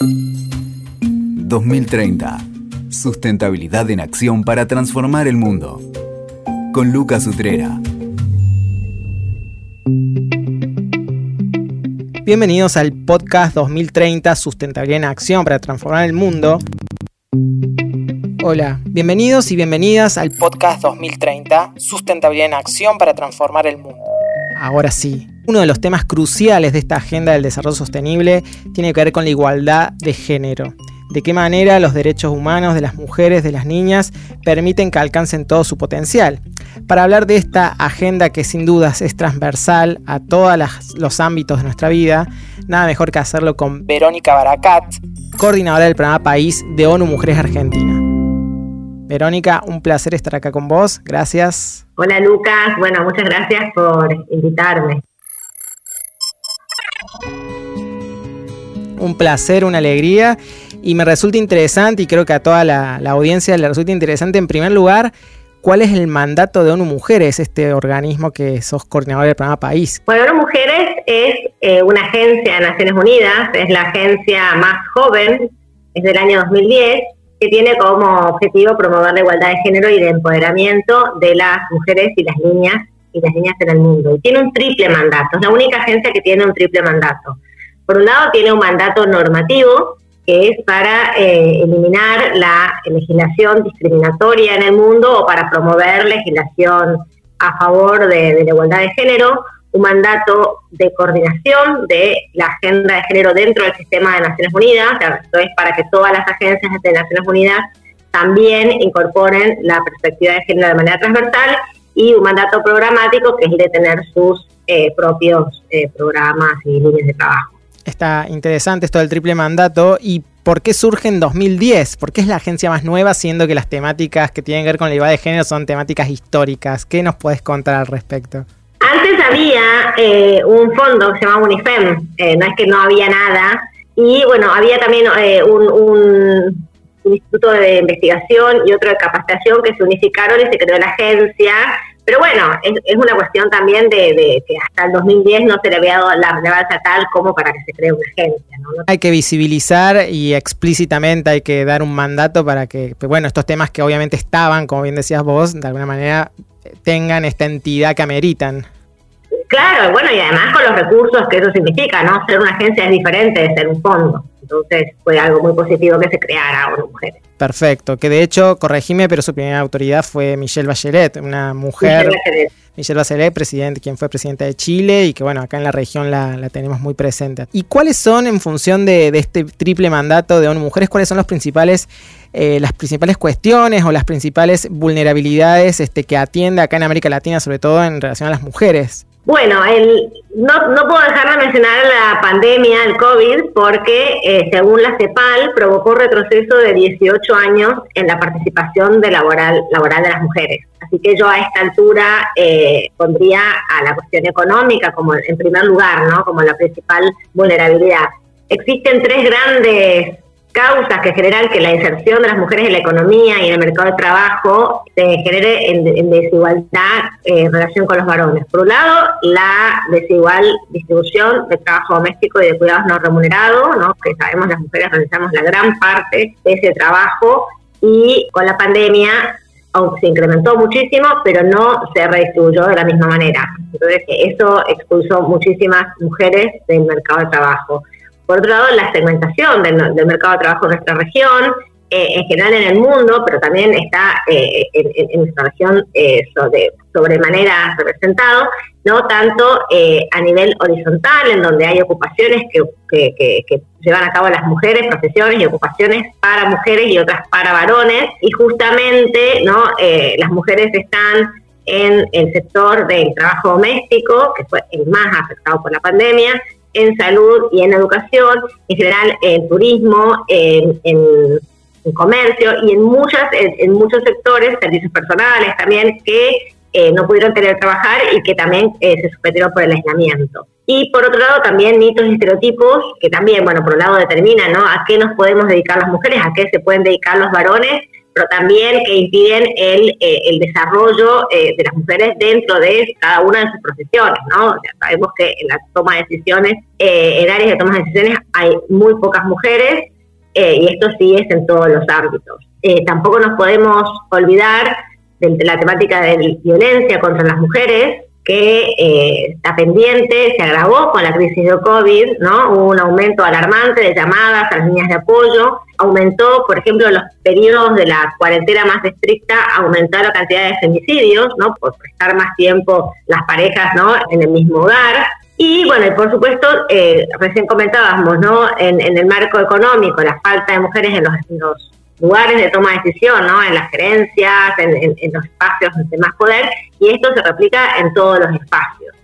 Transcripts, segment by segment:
2030. Sustentabilidad en acción para transformar el mundo. Con Lucas Utrera. Bienvenidos al podcast 2030 Sustentabilidad en Acción para Transformar el Mundo. Hola, bienvenidos y bienvenidas al podcast 2030 Sustentabilidad en Acción para Transformar el Mundo. Ahora sí, uno de los temas cruciales de esta agenda del desarrollo sostenible tiene que ver con la igualdad de género. De qué manera los derechos humanos de las mujeres, de las niñas, permiten que alcancen todo su potencial. Para hablar de esta agenda que sin dudas es transversal a todos los ámbitos de nuestra vida, nada mejor que hacerlo con Verónica Baracat, coordinadora del programa País de ONU Mujeres Argentina. Verónica, un placer estar acá con vos. Gracias. Hola Lucas, bueno, muchas gracias por invitarme. Un placer, una alegría y me resulta interesante y creo que a toda la, audiencia le resulta interesante en primer lugar ¿Cuál es el mandato de ONU Mujeres, este organismo que sos coordinador del programa País? Bueno, ONU Mujeres es eh, una agencia de Naciones Unidas, es la agencia más joven, es del año 2010, que tiene como objetivo promover la igualdad de género y de empoderamiento de las mujeres y las niñas y las niñas en el mundo. Y tiene un triple mandato, es la única agencia que tiene un triple mandato. Por un lado, tiene un mandato normativo, que es para eh, eliminar la legislación discriminatoria en el mundo o para promover legislación a favor de, la igualdad de género, un mandato de coordinación de la agenda de género dentro del sistema de Naciones Unidas, esto es para que todas las agencias de Naciones Unidas también incorporen la perspectiva de género de manera transversal y un mandato programático que es el de tener sus eh, propios eh, programas y líneas de trabajo está interesante esto del triple mandato y por qué surge en 2010, por qué es la agencia más nueva, siendo que las temáticas que tienen que ver con la igualdad de género son temáticas históricas. ¿Qué nos puedes contar al respecto? Antes había eh, un fondo que se llamaba UNIFEM, no es que no había nada, y bueno, había también un, un, instituto de investigación y otro de capacitación que se unificaron y se creó la agencia, pero bueno, es, una cuestión también de, que hasta el 2010 no se le había dado la relevancia tal como para que se cree una agencia. ¿no? Hay que visibilizar y explícitamente hay que dar un mandato para que, pues bueno, estos temas que obviamente estaban, como bien decías vos, de alguna manera tengan esta entidad que ameritan. Claro, bueno, y además con los recursos que eso significa, ¿no? Ser una agencia es diferente de ser un fondo. Entonces fue algo muy positivo que se creara ONU Mujeres. Perfecto, que de hecho, corregime, pero su primera autoridad fue Michelle Bachelet, una mujer... Michelle Bachelet. presidente, quien fue presidenta de Chile y que bueno, acá en la región la, tenemos muy presente. ¿Y cuáles son, en función de, este triple mandato de ONU Mujeres, cuáles son los principales, eh, las principales cuestiones o las principales vulnerabilidades este, que atiende acá en América Latina, sobre todo en relación a las mujeres? Bueno, el, no, no puedo dejar de mencionar la pandemia, el COVID, porque eh, según la CEPAL provocó retroceso de 18 años en la participación de laboral, laboral de las mujeres. Así que yo a esta altura eh, pondría a la cuestión económica como en primer lugar, ¿no? Como la principal vulnerabilidad. Existen tres grandes causas que generan que la inserción de las mujeres en la economía y en el mercado de trabajo se genere en, desigualdad eh, en relación con los varones. Por un lado, la desigual distribución de trabajo doméstico y de cuidados no remunerados, ¿no? que sabemos las mujeres realizamos la gran parte de ese trabajo y con la pandemia se incrementó muchísimo, pero no se redistribuyó de la misma manera. Entonces, eso expulsó muchísimas mujeres del mercado de trabajo. Por otro lado, la segmentación del, mercado de trabajo en nuestra región, eh, en general en el mundo, pero también está eh, en, nuestra región eh, sobre, sobremanera representado, no tanto a nivel horizontal, en donde hay ocupaciones que, que, llevan a cabo las mujeres, profesiones y ocupaciones para mujeres y otras para varones, y justamente no las mujeres están en el sector del trabajo doméstico, que fue el más afectado por la pandemia, en salud y en educación, en general en turismo, en, comercio y en muchas en, muchos sectores, servicios personales también, que eh, no pudieron tener trabajar y que también eh, se suspendieron por el aislamiento. Y por otro lado también mitos y estereotipos que también, bueno, por un lado determinan ¿no? a qué nos podemos dedicar las mujeres, a qué se pueden dedicar los varones, pero también que impiden el, eh, el desarrollo eh, de las mujeres dentro de cada una de sus profesiones, ¿no? sabemos que en la toma de decisiones, eh, en áreas de toma de decisiones hay muy pocas mujeres y esto sí es en todos los ámbitos. tampoco nos podemos olvidar de la temática de violencia contra las mujeres, que eh, está pendiente, se agravó con la crisis de COVID, ¿no? Hubo un aumento alarmante de llamadas a las líneas de apoyo, aumentó, por ejemplo, los periodos de la cuarentena más estricta, aumentó la cantidad de femicidios, ¿no? Por estar más tiempo las parejas, ¿no? En el mismo hogar. Y bueno, y por supuesto, eh, recién comentábamos, ¿no? En, el marco económico, la falta de mujeres en los, en los lugares de toma de decisión, ¿no? En las gerencias, en, los espacios de más poder, y esto se replica en todos los espacios,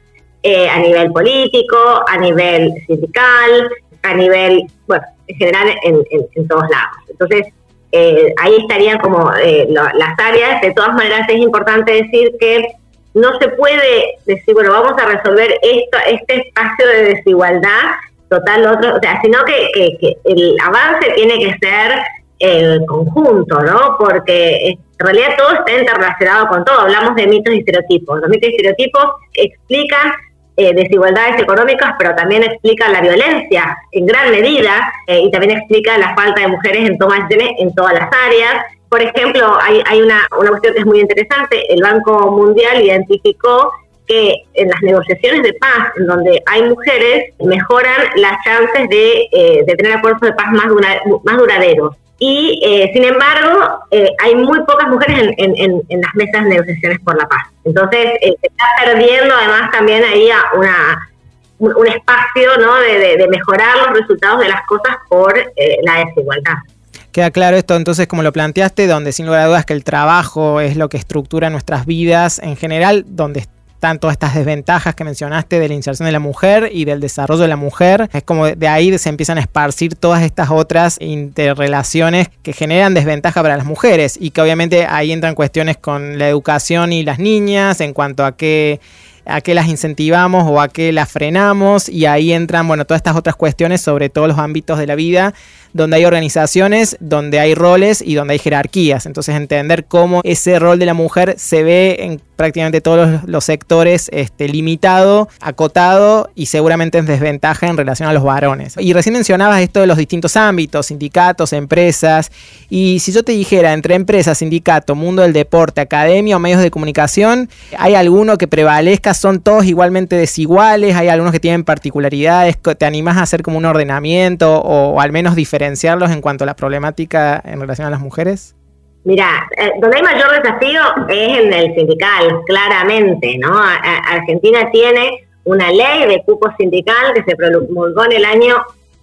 eh, a nivel político, a nivel sindical, a nivel, bueno, en general en, todos lados. Entonces, eh, ahí estarían como eh, las áreas, de todas maneras es importante decir que no se puede decir, bueno, vamos a resolver esto, este espacio de desigualdad total, otro, o sea, sino que, que el avance tiene que ser el conjunto, ¿no? Porque en realidad todo está interrelacionado con todo. Hablamos de mitos y estereotipos. Los mitos y estereotipos explican eh, desigualdades económicas, pero también explican la violencia en gran medida eh, y también explica la falta de mujeres en toma en todas las áreas. Por ejemplo, hay, hay una, una cuestión que es muy interesante. El Banco Mundial identificó que en las negociaciones de paz, en donde hay mujeres, mejoran las chances de, eh, de tener acuerdos de paz más, duraderos y eh, sin embargo eh, hay muy pocas mujeres en, las mesas de negociaciones por la paz. Entonces se está perdiendo además también ahí un, espacio ¿no? de, mejorar los resultados de las cosas por la desigualdad. Queda claro esto entonces como lo planteaste, donde sin lugar a dudas que el trabajo es lo que estructura nuestras vidas en general, donde están todas estas desventajas que mencionaste de la inserción de la mujer y del desarrollo de la mujer. Es como de ahí se empiezan a esparcir todas estas otras interrelaciones que generan desventaja para las mujeres y que obviamente ahí entran cuestiones con la educación y las niñas en cuanto a qué a qué las incentivamos o a qué las frenamos y ahí entran bueno todas estas otras cuestiones sobre todos los ámbitos de la vida donde hay organizaciones, donde hay roles y donde hay jerarquías. Entonces entender cómo ese rol de la mujer se ve en prácticamente todos los, sectores este, limitado, acotado y seguramente en desventaja en relación a los varones. Y recién mencionabas esto de los distintos ámbitos, sindicatos, empresas. Y si yo te dijera entre empresas, sindicato, mundo del deporte, academia o medios de comunicación, ¿hay alguno que prevalezca? ¿Son todos igualmente desiguales? ¿Hay algunos que tienen particularidades? ¿Te animas a hacer como un ordenamiento o al menos diferenciarlos en cuanto a la problemática en relación a las mujeres? Mira, eh, donde hay mayor desafío es en el sindical, claramente, ¿no? Argentina tiene una ley de cupo sindical que se promulgó en el año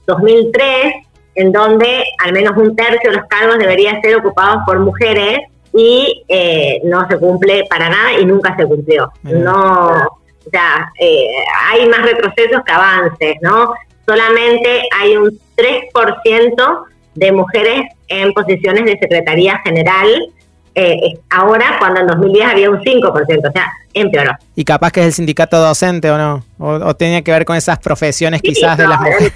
2003, en donde al menos un tercio de los cargos deberían ser ocupados por mujeres y eh, no se cumple para nada y nunca se cumplió. No, o sea, eh, hay más retrocesos que avances, ¿no? Solamente hay un 3% de mujeres en posiciones de Secretaría General, eh, ahora cuando en 2010 había un 5%, o sea, empeoró. Y capaz que es el sindicato docente o no, o, tenía que ver con esas profesiones quizás de las mujeres.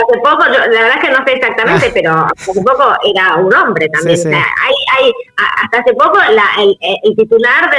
Hace poco, la verdad es que no sé exactamente, ah. pero hace poco era un hombre también. hay, hasta hace poco el, titular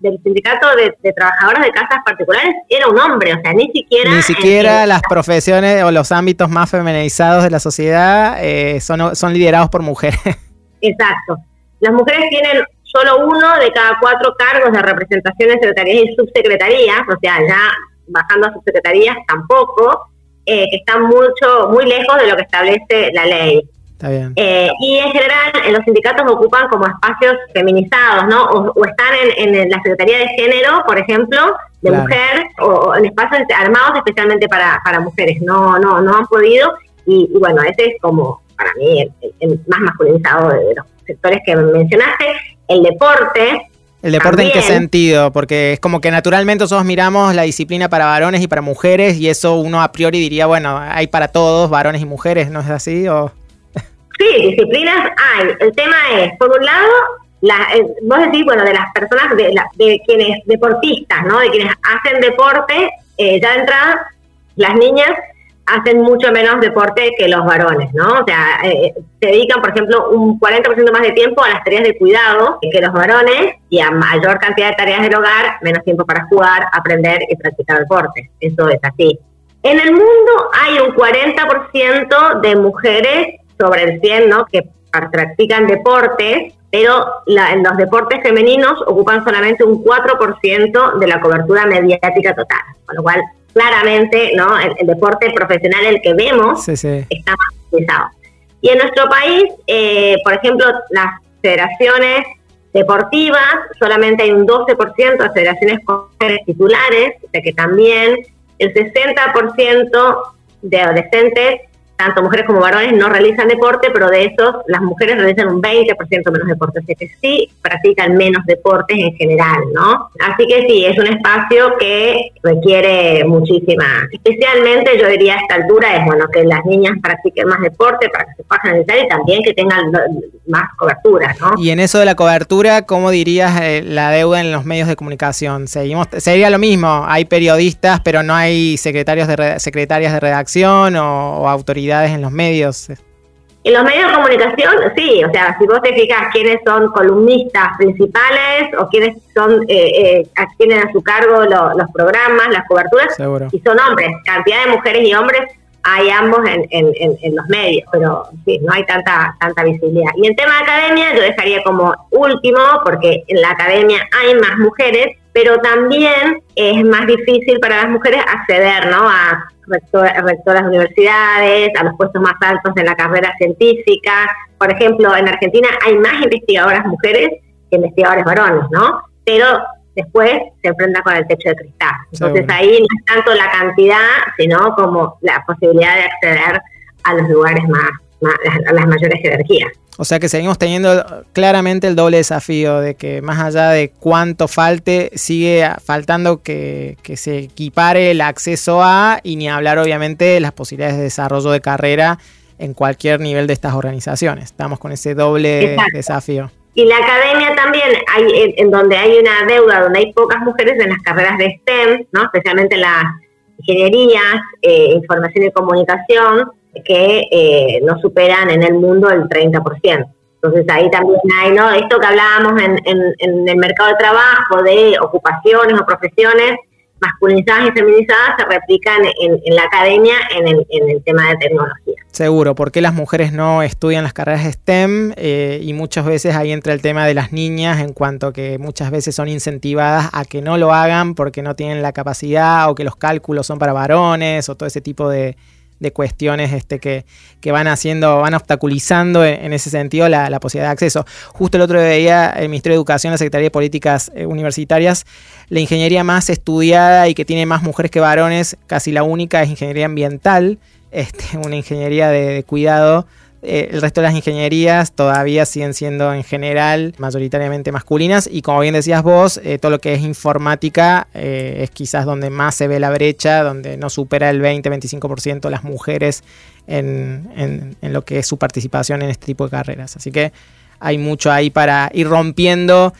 del, sindicato de, trabajadores de casas particulares era un hombre, o sea, ni siquiera... Ni siquiera las profesiones o los ámbitos más feminizados de la sociedad eh, son, son liderados por mujeres. Exacto. Las mujeres tienen solo uno de cada cuatro cargos de representación en secretarías y subsecretarías, o sea, ya bajando a subsecretarías tampoco, eh, que están mucho, muy lejos de lo que establece la ley. Eh, y en general en los sindicatos ocupan como espacios feminizados, ¿no? O, están en, la Secretaría de Género, por ejemplo, de mujer, o, en espacios armados especialmente para, para mujeres. No, no, no han podido. Y, bueno, ese es como, para mí, el, más masculinizado de los sectores que mencionaste. El deporte, ¿El deporte en qué sentido? Porque es como que naturalmente nosotros miramos la disciplina para varones y para mujeres y eso uno a priori diría, bueno, hay para todos, varones y mujeres, ¿no es así? O... Sí, disciplinas hay. El tema es, por un lado, la, eh, vos decís, bueno, de las personas, de, de quienes deportistas, ¿no? De quienes hacen deporte, eh, ya de entrada, las niñas hacen mucho menos deporte que los varones, ¿no? O sea, eh, se dedican, por ejemplo, un 40% más de tiempo a las tareas de cuidado que los varones y a mayor cantidad de tareas del hogar, menos tiempo para jugar, aprender y practicar deporte. Eso es así. En el mundo hay un 40% de mujeres sobre el 100, ¿no? Que practican deportes, pero en los deportes femeninos ocupan solamente un 4% de la cobertura mediática total, con lo cual claramente no el, deporte profesional el que vemos está más utilizado. Y en nuestro país, eh, por ejemplo, las federaciones deportivas, solamente hay un 12% de federaciones con titulares, o sea que también el 60% de adolescentes tanto mujeres como varones no realizan deporte, pero de esos las mujeres realizan un 20% menos deporte, así que sí practican menos deportes en general, ¿no? Así que sí, es un espacio que requiere muchísima, especialmente yo diría a esta altura es bueno que las niñas practiquen más deporte para que se puedan realizar y también que tengan más cobertura, ¿no? Y en eso de la cobertura, ¿cómo dirías eh, la deuda en los medios de comunicación? Seguimos, sería lo mismo, hay periodistas, pero no hay secretarios de secretarias de redacción o autoridades en los medios. En los medios de comunicación, sí, o sea, si vos te fijas quiénes son columnistas principales o quiénes son, eh, eh, tienen a su cargo los programas, las coberturas, y son hombres, cantidad de mujeres y hombres hay ambos en, en, los medios, pero sí, no hay tanta, tanta visibilidad. Y en tema de academia, yo dejaría como último, porque en la academia hay más mujeres, pero también es más difícil para las mujeres acceder ¿no? a rectoras de universidades, a los puestos más altos de la carrera científica. Por ejemplo, en Argentina hay más investigadoras mujeres que investigadores varones, ¿no? Pero después se enfrenta con el techo de cristal. Entonces ahí no es tanto la cantidad, sino como la posibilidad de acceder a los lugares más, a las mayores jerarquías. O sea que seguimos teniendo claramente el doble desafío de que más allá de cuánto falte, sigue faltando que, se equipare el acceso a y ni hablar obviamente de las posibilidades de desarrollo de carrera en cualquier nivel de estas organizaciones. Estamos con ese doble desafío. Y la academia también, hay en, donde hay una deuda, donde hay pocas mujeres en las carreras de STEM, ¿no? especialmente las ingenierías, eh, información y comunicación, que eh, no superan en el mundo el 30%. Entonces ahí también hay, ¿no? Esto que hablábamos en, el mercado de trabajo de ocupaciones o profesiones masculinizadas y feminizadas se replican en, la academia en el, tema de tecnología. Seguro, porque las mujeres no estudian las carreras STEM eh, y muchas veces ahí entra el tema de las niñas en cuanto que muchas veces son incentivadas a que no lo hagan porque no tienen la capacidad o que los cálculos son para varones o todo ese tipo de, de cuestiones este, que, van haciendo, van obstaculizando en, ese sentido la, posibilidad de acceso. Justo el otro día el Ministerio de Educación, la Secretaría de Políticas eh, Universitarias, la ingeniería más estudiada y que tiene más mujeres que varones, casi la única es ingeniería ambiental, este, una ingeniería de cuidado eh, el resto de las ingenierías todavía siguen siendo en general mayoritariamente masculinas y como bien decías vos, eh, todo lo que es informática eh, es quizás donde más se ve la brecha, donde no supera el 20-25% las mujeres en, en, lo que es su participación en este tipo de carreras. Así que hay mucho ahí para ir rompiendo.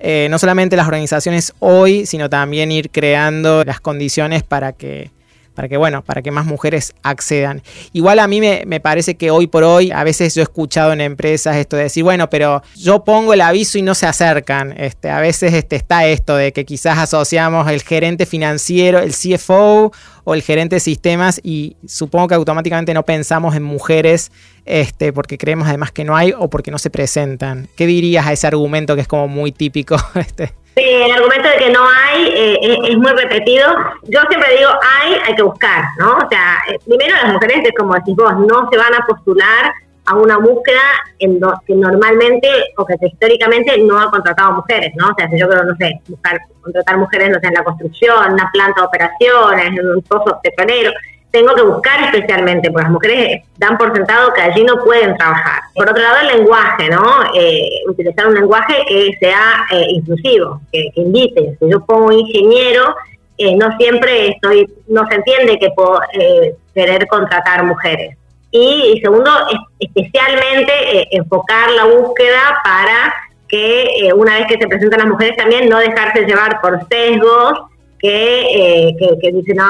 no solamente las organizaciones hoy, sino también ir creando las condiciones para que para que, bueno, para que más mujeres accedan. Igual a mí me, parece que hoy por hoy, a veces yo he escuchado en empresas esto de decir, bueno, pero yo pongo el aviso y no se acercan. Este, a veces este, está esto de que quizás asociamos el gerente financiero, el CFO o el gerente de sistemas y supongo que automáticamente no pensamos en mujeres este, porque creemos además que no hay o porque no se presentan. ¿Qué dirías a ese argumento que es como muy típico? Este? El argumento de que no hay eh, es, muy repetido. Yo siempre digo, hay, hay que buscar, ¿no? O sea, eh, primero las mujeres, como decís vos, no se van a postular a una búsqueda en que normalmente o que históricamente no ha contratado mujeres, ¿no? O sea, yo creo, no sé, buscar, contratar mujeres, no sé, en la construcción, en una planta de operaciones, en un pozo petrolero, tengo que buscar especialmente, porque las mujeres dan por sentado que allí no pueden trabajar. Por otro lado, el lenguaje, ¿no? Eh, utilizar un lenguaje que sea eh, inclusivo, que, invite. Si yo pongo ingeniero, eh, no siempre estoy, no se entiende que puedo querer contratar mujeres. Y, segundo, especialmente enfocar la búsqueda para que una vez que se presentan las mujeres también no dejarse llevar por sesgos que, que, dice no,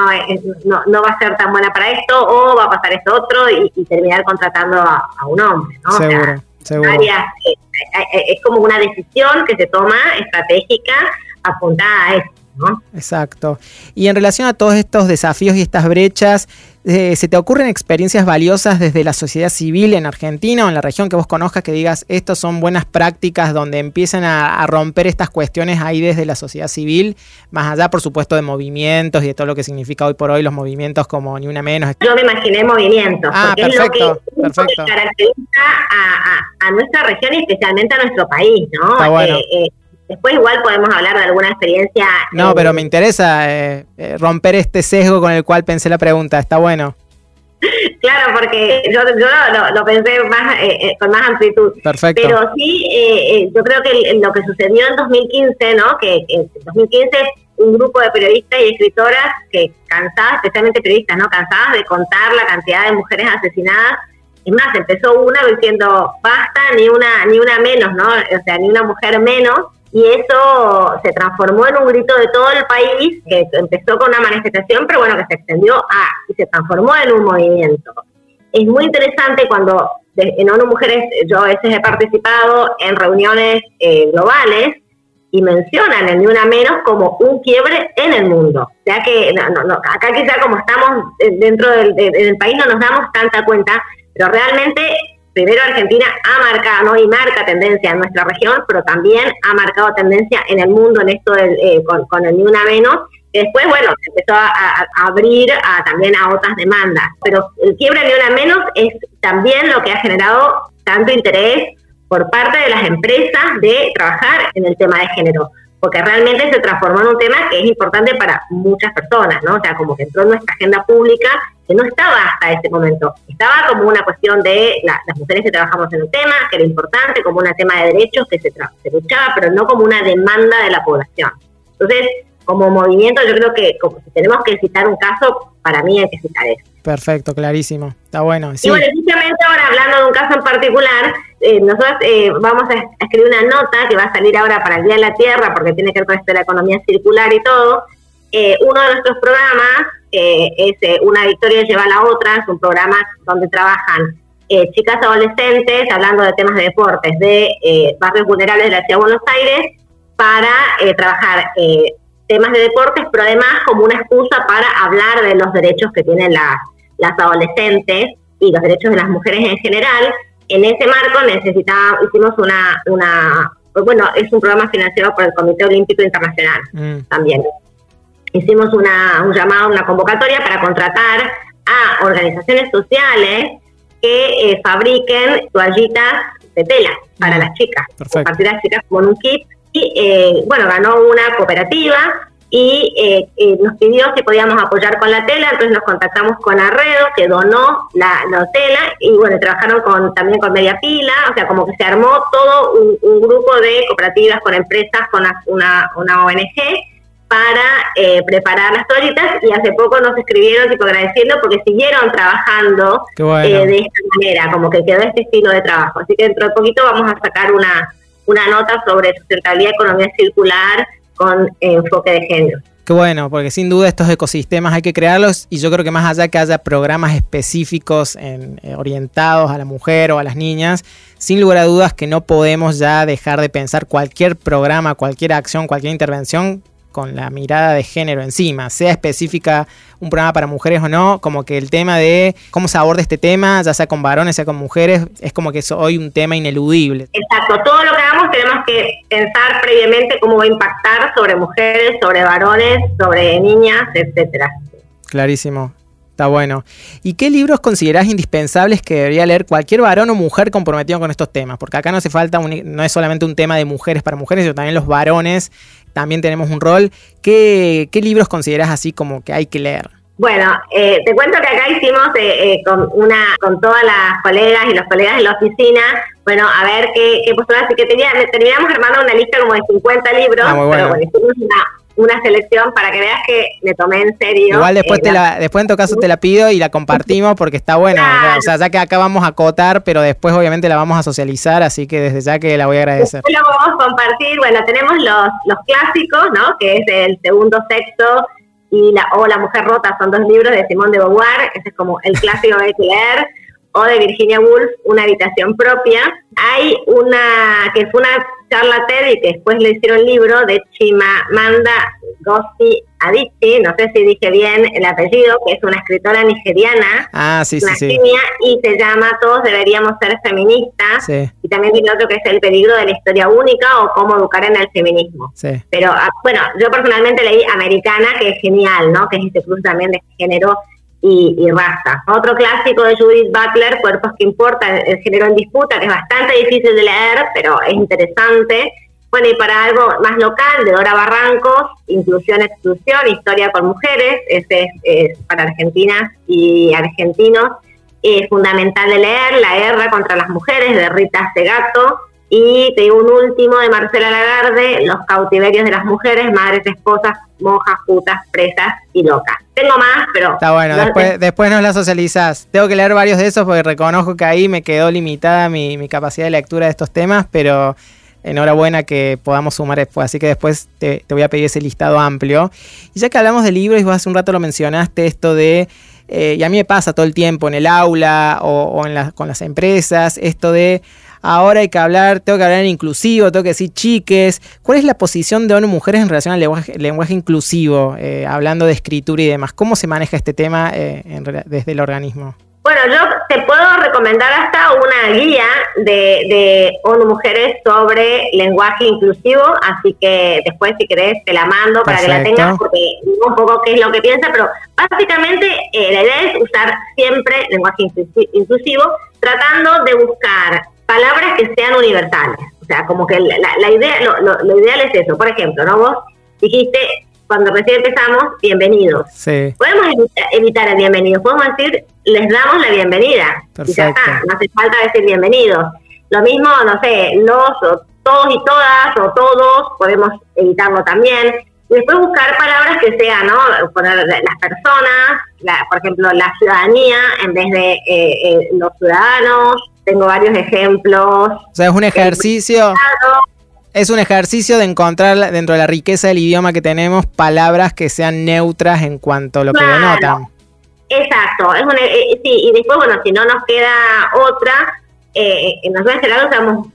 no, no, va a ser tan buena para esto o va a pasar esto otro y, terminar contratando a, un hombre, ¿no? Seguro, seguro. es como una decisión que se toma estratégica apuntada a esto. Exacto. Y en relación a todos estos desafíos y estas brechas, eh, ¿se te ocurren experiencias valiosas desde la sociedad civil en Argentina o en la región que vos conozcas que digas, estas son buenas prácticas donde empiezan a, romper estas cuestiones ahí desde la sociedad civil, más allá, por supuesto, de movimientos y de todo lo que significa hoy por hoy los movimientos como Ni Una Menos? Yo me imaginé movimientos, ah, porque perfecto, es lo que, caracteriza a, nuestra región y especialmente a nuestro país, ¿no? Está bueno. Eh, eh, Después igual podemos hablar de alguna experiencia. No, pero me interesa eh, eh, romper este sesgo con el cual pensé la pregunta. Está bueno. Claro, porque yo, yo lo, pensé más, eh, con más amplitud. Perfecto. Pero sí, yo creo que lo que sucedió en 2015, ¿no? Que, en 2015 un grupo de periodistas y escritoras que cansadas, especialmente periodistas, ¿no? Cansadas de contar la cantidad de mujeres asesinadas. Es más, empezó una diciendo, basta, ni una, ni una menos, ¿no? O sea, ni una mujer menos y eso se transformó en un grito de todo el país, que empezó con una manifestación, pero bueno, que se extendió a y se transformó en un movimiento. Es muy interesante cuando en ONU Mujeres yo a veces he participado en reuniones eh, globales y mencionan el Ni Una Menos como un quiebre en el mundo. O sea que acá quizá como estamos dentro del, del país no nos damos tanta cuenta, pero realmente primero Argentina ha marcado y marca tendencia en nuestra región, pero también ha marcado tendencia en el mundo en esto eh, con, el Ni Una Menos. Después, bueno, empezó a, abrir a, también a otras demandas. Pero el quiebre Ni Una Menos es también lo que ha generado tanto interés por parte de las empresas de trabajar en el tema de género porque realmente se transformó en un tema que es importante para muchas personas, ¿no? O sea, como que entró en nuestra agenda pública, que no estaba hasta ese momento. Estaba como una cuestión de las mujeres que trabajamos en el tema, que era importante, como un tema de derechos que se, se luchaba, pero no como una demanda de la población. Entonces, como movimiento, yo creo que como si tenemos que citar un caso, para mí hay que citar eso. Perfecto, clarísimo. Está bueno. Sí. Y bueno, justamente ahora hablando de un caso en particular, eh, nosotros eh, vamos a escribir una nota que va a salir ahora para el Día de la Tierra, porque tiene que ver con esto de la economía circular y todo. Eh, uno de nuestros programas es Una Victoria lleva a la otra, es un programa donde trabajan chicas adolescentes hablando de temas de deportes de barrios vulnerables de la Ciudad de Buenos Aires para trabajar temas de deportes, pero además como una excusa para hablar de los derechos que tienen las, las adolescentes y los derechos de las mujeres en general. En ese marco necesitaba, hicimos una, una, bueno, es un programa financiado por el Comité Olímpico Internacional mm. también. Hicimos una, un llamado, una convocatoria para contratar a organizaciones sociales que eh, fabriquen toallitas de tela para mm. las chicas, compartir las chicas con un kit. Y eh, bueno, ganó una cooperativa y eh, nos pidió si podíamos apoyar con la tela, entonces nos contactamos con Arredo, que donó la, tela, y bueno, trabajaron con, también con Media Pila, o sea, como que se armó todo un, grupo de cooperativas con empresas, con una, una ONG, para eh, preparar las toallitas, y hace poco nos escribieron tipo agradeciendo porque siguieron trabajando de esta manera, como que quedó este estilo de trabajo. Así que dentro de poquito vamos a sacar una una nota sobre sustentabilidad, economía circular con enfoque de género. Qué bueno, porque sin duda estos ecosistemas hay que crearlos y yo creo que más allá que haya programas específicos en, eh, orientados a la mujer o a las niñas, sin lugar a dudas que no podemos ya dejar de pensar cualquier programa, cualquier acción, cualquier intervención con la mirada de género encima, sea específica un programa para mujeres o no, como que el tema de cómo se aborda este tema, ya sea con varones, sea con mujeres, es como que es hoy un tema ineludible. Exacto, todo lo que hagamos tenemos que pensar previamente cómo va a impactar sobre mujeres, sobre varones, sobre niñas, etcétera. Clarísimo. Está bueno. ¿Y qué libros considerás indispensables que debería leer cualquier varón o mujer comprometido con estos temas? Porque acá no hace falta, no es solamente un tema de mujeres para mujeres, sino también los varones también tenemos un rol. ¿Qué, libros consideras así como que hay que leer? Bueno, eh, te cuento que acá hicimos eh, eh, con una con todas las colegas y los colegas de la oficina, bueno, a ver qué, qué posturas, así que tenía, terminamos armando una lista como de 50 libros, ah, pero bueno, hicimos una selección para que veas que me tomé en serio. Igual después, te la, después en tu caso te la pido y la compartimos porque está buena. O sea, ya que acá vamos a acotar, pero después obviamente la vamos a socializar, así que desde ya que la voy a agradecer. Después lo vamos a compartir. Bueno, tenemos los, los clásicos, ¿no? Que es el segundo sexo y la, o La Mujer Rota, son dos libros de Simón de Beauvoir, ese es como el clásico que hay que leer o de Virginia Woolf, Una habitación propia. Hay una que fue una charla TED y que después le hicieron libro de Chimamanda Ngozi Adichie, no sé si dije bien el apellido, que es una escritora nigeriana, ah, sí, sí, sí. y se llama Todos deberíamos ser feministas. Y también tiene otro que es El peligro de la historia única o Cómo educar en el feminismo. Pero ah, bueno, yo personalmente leí Americana, que es genial, ¿no? Que es este cruce también de género y, raza. Otro clásico de Judith Butler, Cuerpos que importan, el género en disputa, que es bastante difícil de leer, pero es interesante. Bueno, y para algo más local, de Dora Barrancos, Inclusión, Exclusión, Historia con Mujeres, ese es, para argentinas y argentinos. Es fundamental de leer La guerra contra las mujeres, de Rita Segato. Y te digo un último de Marcela Lagarde, Los cautiverios de las mujeres, madres, esposas, monjas, putas, presas y locas. Tengo más, pero... Está bueno, después, después nos la socializas. Tengo que leer varios de esos porque reconozco que ahí me quedó limitada mi, capacidad de lectura de estos temas, pero enhorabuena que podamos sumar después. Así que después te, voy a pedir ese listado amplio. Y ya que hablamos de libros, y vos hace un rato lo mencionaste, esto de... Eh, y a mí me pasa todo el tiempo en el aula o, en con las empresas, esto de ahora hay que hablar, tengo que hablar en inclusivo, tengo que decir chiques. ¿Cuál es la posición de ONU Mujeres en relación al lenguaje, inclusivo, eh, hablando de escritura y demás? ¿Cómo se maneja este tema eh, desde el organismo? Bueno, yo te puedo recomendar hasta una guía de, ONU Mujeres sobre lenguaje inclusivo, así que después si querés te la mando para que la tengas, porque digo un poco qué es lo que piensa, pero básicamente eh, la idea es usar siempre lenguaje inclusivo, tratando de buscar palabras que sean universales. O sea, como que la, idea, lo, lo, ideal es eso. Por ejemplo, ¿no? Vos dijiste, cuando recién empezamos, bienvenidos. Sí. Podemos evitar, el bienvenido. Podemos decir, les damos la bienvenida. Y ya está, no hace falta decir bienvenidos. Lo mismo, no sé, los o todos y todas o todos, podemos evitarlo también. Y después buscar palabras que sean, ¿no? Poner las personas, la, por ejemplo, la ciudadanía en vez de eh, eh, los ciudadanos, tengo varios ejemplos. O sea, es un ejercicio. Es un ejercicio de encontrar dentro de la riqueza del idioma que tenemos palabras que sean neutras en cuanto a lo que denotan. Exacto, es eh, sí, y después, bueno, si no nos queda otra, eh, en los general usamos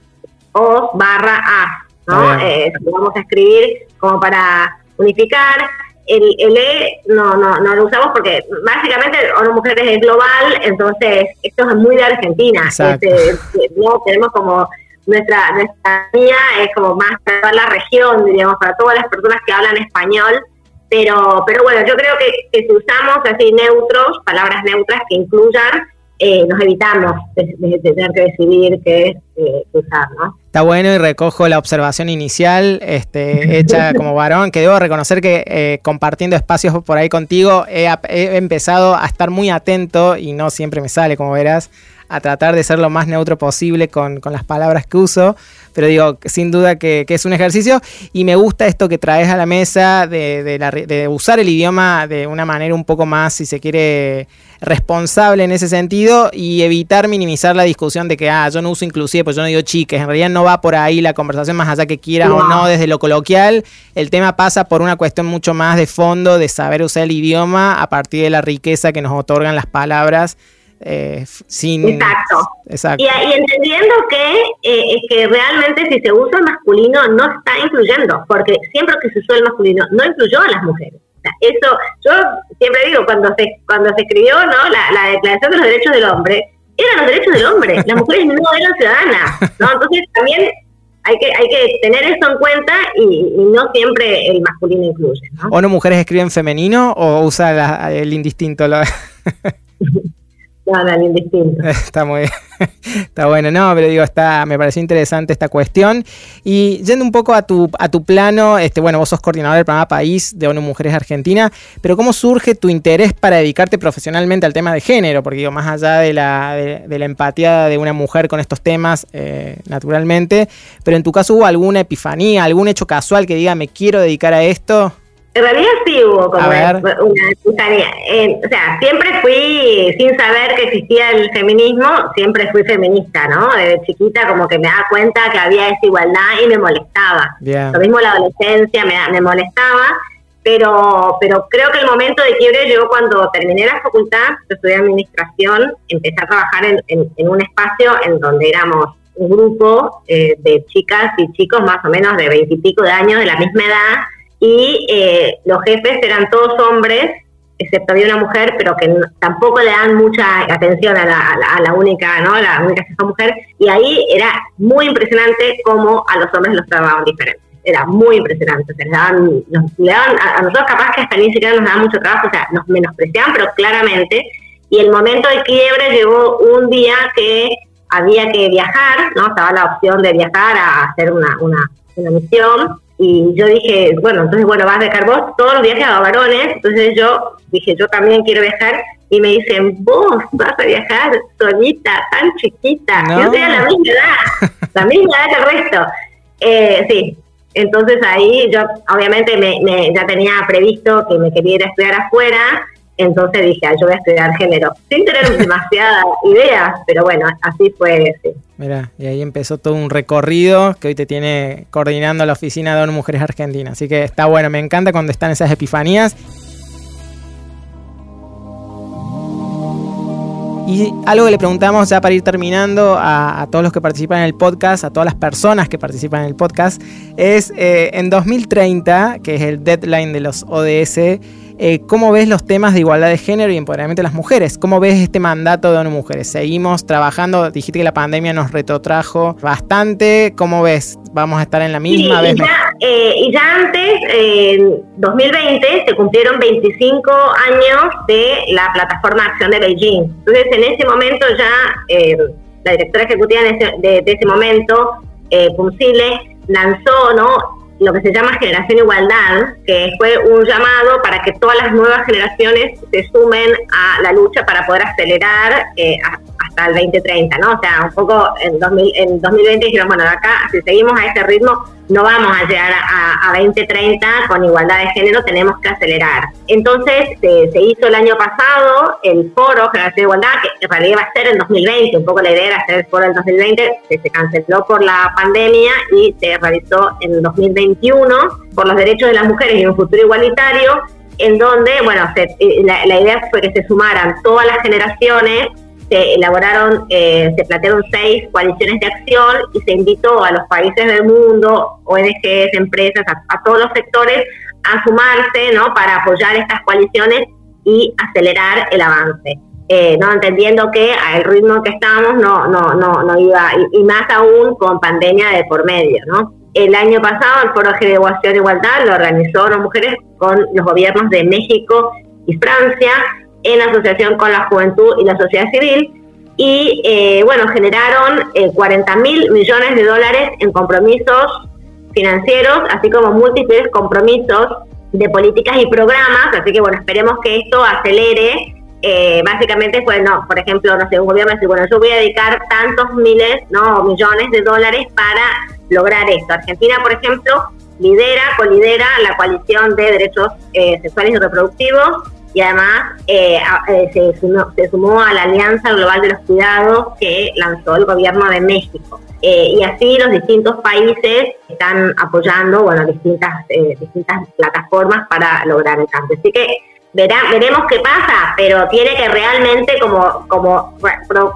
os barra a, ¿no? Eh, vamos a escribir como para unificar el, el E no, no, no lo usamos porque básicamente ONU Mujeres es global, entonces esto es muy de Argentina. Este, no tenemos como nuestra nuestra mía es como más para toda la región, diríamos, para todas las personas que hablan español. Pero, pero bueno, yo creo que, que si usamos así neutros, palabras neutras que incluyan, eh, nos evitamos de, tener que decidir qué eh, usar, ¿no? Está bueno y recojo la observación inicial este, hecha como varón, que debo reconocer que eh, compartiendo espacios por ahí contigo he, empezado a estar muy atento y no siempre me sale, como verás, a tratar de ser lo más neutro posible con, con las palabras que uso. Pero digo, sin duda que, es un ejercicio y me gusta esto que traes a la mesa de, usar el idioma de una manera un poco más, si se quiere, responsable en ese sentido y evitar minimizar la discusión de que, ah, yo no uso inclusive, pues yo no digo chiques, en realidad no va por ahí la conversación más allá que quiera o no desde lo coloquial, el tema pasa por una cuestión mucho más de fondo, de saber usar el idioma a partir de la riqueza que nos otorgan las palabras eh, sin... Exacto. Y, entendiendo que, eh, que realmente si se usa el masculino no está incluyendo, porque siempre que se usó el masculino no incluyó a las mujeres. eso, yo siempre digo, cuando se, cuando se escribió ¿no? la, Declaración de los Derechos del Hombre, eran los derechos del hombre, las mujeres no eran ciudadanas. ¿no? Entonces también hay que, hay que tener eso en cuenta y, no siempre el masculino incluye. ¿no? ¿O no mujeres escriben femenino o usa el indistinto? Está muy está bueno, no, pero digo, está, me pareció interesante esta cuestión. Y yendo un poco a tu, a tu plano, este, bueno, vos sos coordinador del programa País de ONU Mujeres Argentina, pero ¿cómo surge tu interés para dedicarte profesionalmente al tema de género? Porque digo, más allá de la, de, la empatía de una mujer con estos temas, eh, naturalmente, pero en tu caso hubo alguna epifanía, algún hecho casual que diga, me quiero dedicar a esto. En realidad sí hubo como una o sea, siempre fui, sin saber que existía el feminismo, siempre fui feminista, ¿no? Desde chiquita como que me daba cuenta que había desigualdad y me molestaba. Lo mismo la adolescencia me, me molestaba, pero, pero creo que el momento de quiebre llegó cuando terminé la facultad, estudié administración, empecé a trabajar en, en, un espacio en donde éramos un grupo eh, de chicas y chicos más o menos de veintipico de años de la misma edad y eh, los jefes eran todos hombres, excepto había una mujer, pero que tampoco le dan mucha atención a la, única, ¿no? La única jefa mujer, y ahí era muy impresionante cómo a los hombres los trataban diferente. Era muy impresionante. Se les daban, a, nosotros capaz que hasta ni siquiera nos daban mucho trabajo, o sea, nos menospreciaban, pero claramente. Y el momento de quiebre llegó un día que había que viajar, ¿no? Estaba la opción de viajar a hacer una, una, una misión y yo dije, bueno, entonces, bueno, vas a dejar vos todos los viajes a varones. Entonces yo dije, yo también quiero viajar. Y me dicen, vos vas a viajar solita, tan chiquita. Yo tenía la misma edad, la misma edad que el resto. Eh, sí, entonces ahí yo obviamente me, me, ya tenía previsto que me quería ir a estudiar afuera entonces dije, ah, yo voy a estudiar género, sin tener demasiada idea, pero bueno, así fue. Mira, y ahí empezó todo un recorrido que hoy te tiene coordinando la oficina de ONU Mujeres Argentinas. Así que está bueno, me encanta cuando están esas epifanías. Y algo que le preguntamos ya para ir terminando a, todos los que participan en el podcast, a todas las personas que participan en el podcast, es eh, en 2030, que es el deadline de los ODS, eh, ¿Cómo ves los temas de igualdad de género y empoderamiento de las mujeres? ¿Cómo ves este mandato de ONU Mujeres? ¿Seguimos trabajando? Dijiste que la pandemia nos retrotrajo bastante. ¿Cómo ves? ¿Vamos a estar en la misma vez? Eh, y ya antes, en 2020, se cumplieron 25 años de la plataforma Acción de Beijing. Entonces, en ese momento ya eh, la directora ejecutiva de ese, momento, eh, lanzó ¿no? Lo que se llama Generación Igualdad, que fue un llamado para que todas las nuevas generaciones se sumen a la lucha para poder acelerar eh, hasta el 2030, ¿no? O sea, un poco en, 2020 dijeron, bueno, de acá, si seguimos a este ritmo, no vamos a llegar a, 2030 con igualdad de género, tenemos que acelerar. Entonces, se hizo el año pasado el foro Generación Igualdad, que en realidad iba a ser en 2020, un poco la idea era hacer el foro en 2020, que se canceló por la pandemia y se realizó en 2021 por los derechos de las mujeres y un futuro igualitario, en donde, bueno, eh, la, la idea fue que se sumaran todas las generaciones se elaboraron, eh, se plantearon seis coaliciones de acción y se invitó a los países del mundo, ONGs, empresas, a, todos los sectores a sumarse ¿no? para apoyar estas coaliciones y acelerar el avance. Eh, no entendiendo que al ritmo que estamos no no no no iba y, más aún con pandemia de por medio no el año pasado el foro de Igualdad e Igualdad lo organizó las mujeres con los gobiernos de México y Francia en asociación con la juventud y la sociedad civil y eh, bueno, generaron 40 eh, mil millones de dólares en compromisos financieros, así como múltiples compromisos de políticas y programas, así que bueno, esperemos que esto acelere. Eh, básicamente, pues no, por ejemplo, no sé, un gobierno dice, bueno, yo voy a dedicar tantos miles, no, millones de dólares para lograr esto. Argentina, por ejemplo, lidera, colidera la coalición de derechos sexuales y reproductivos y además eh, eh, se, sumó, se, sumó, a la Alianza Global de los Cuidados que lanzó el gobierno de México. Eh, y así los distintos países están apoyando bueno, distintas, distintas plataformas para lograr el cambio. Así que veremos qué pasa, pero tiene que realmente como, como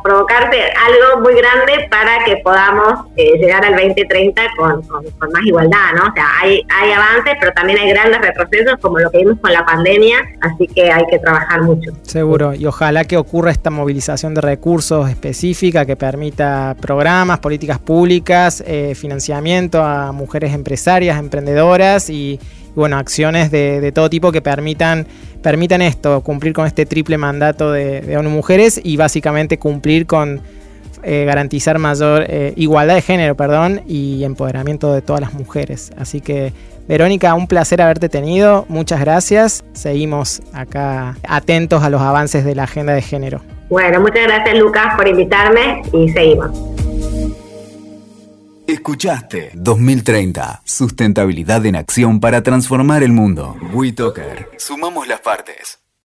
provocarse algo muy grande para que podamos eh, llegar al 2030 con, con, más igualdad, ¿no? O sea, hay, hay avances, pero también hay grandes retrocesos como lo que vimos con la pandemia, así que hay que trabajar mucho. Seguro, y ojalá que ocurra esta movilización de recursos específica que permita programas, políticas públicas, eh, financiamiento a mujeres empresarias, emprendedoras y bueno, acciones de, todo tipo que permitan, permitan esto, cumplir con este triple mandato de, ONU Mujeres y básicamente cumplir con eh, garantizar mayor eh, igualdad de género, perdón, y empoderamiento de todas las mujeres. Así que, Verónica, un placer haberte tenido, muchas gracias. Seguimos acá atentos a los avances de la agenda de género. Bueno, muchas gracias Lucas por invitarme y seguimos. Escuchaste 2030. Sustentabilidad en acción para transformar el mundo. WeToker. Sumamos las partes.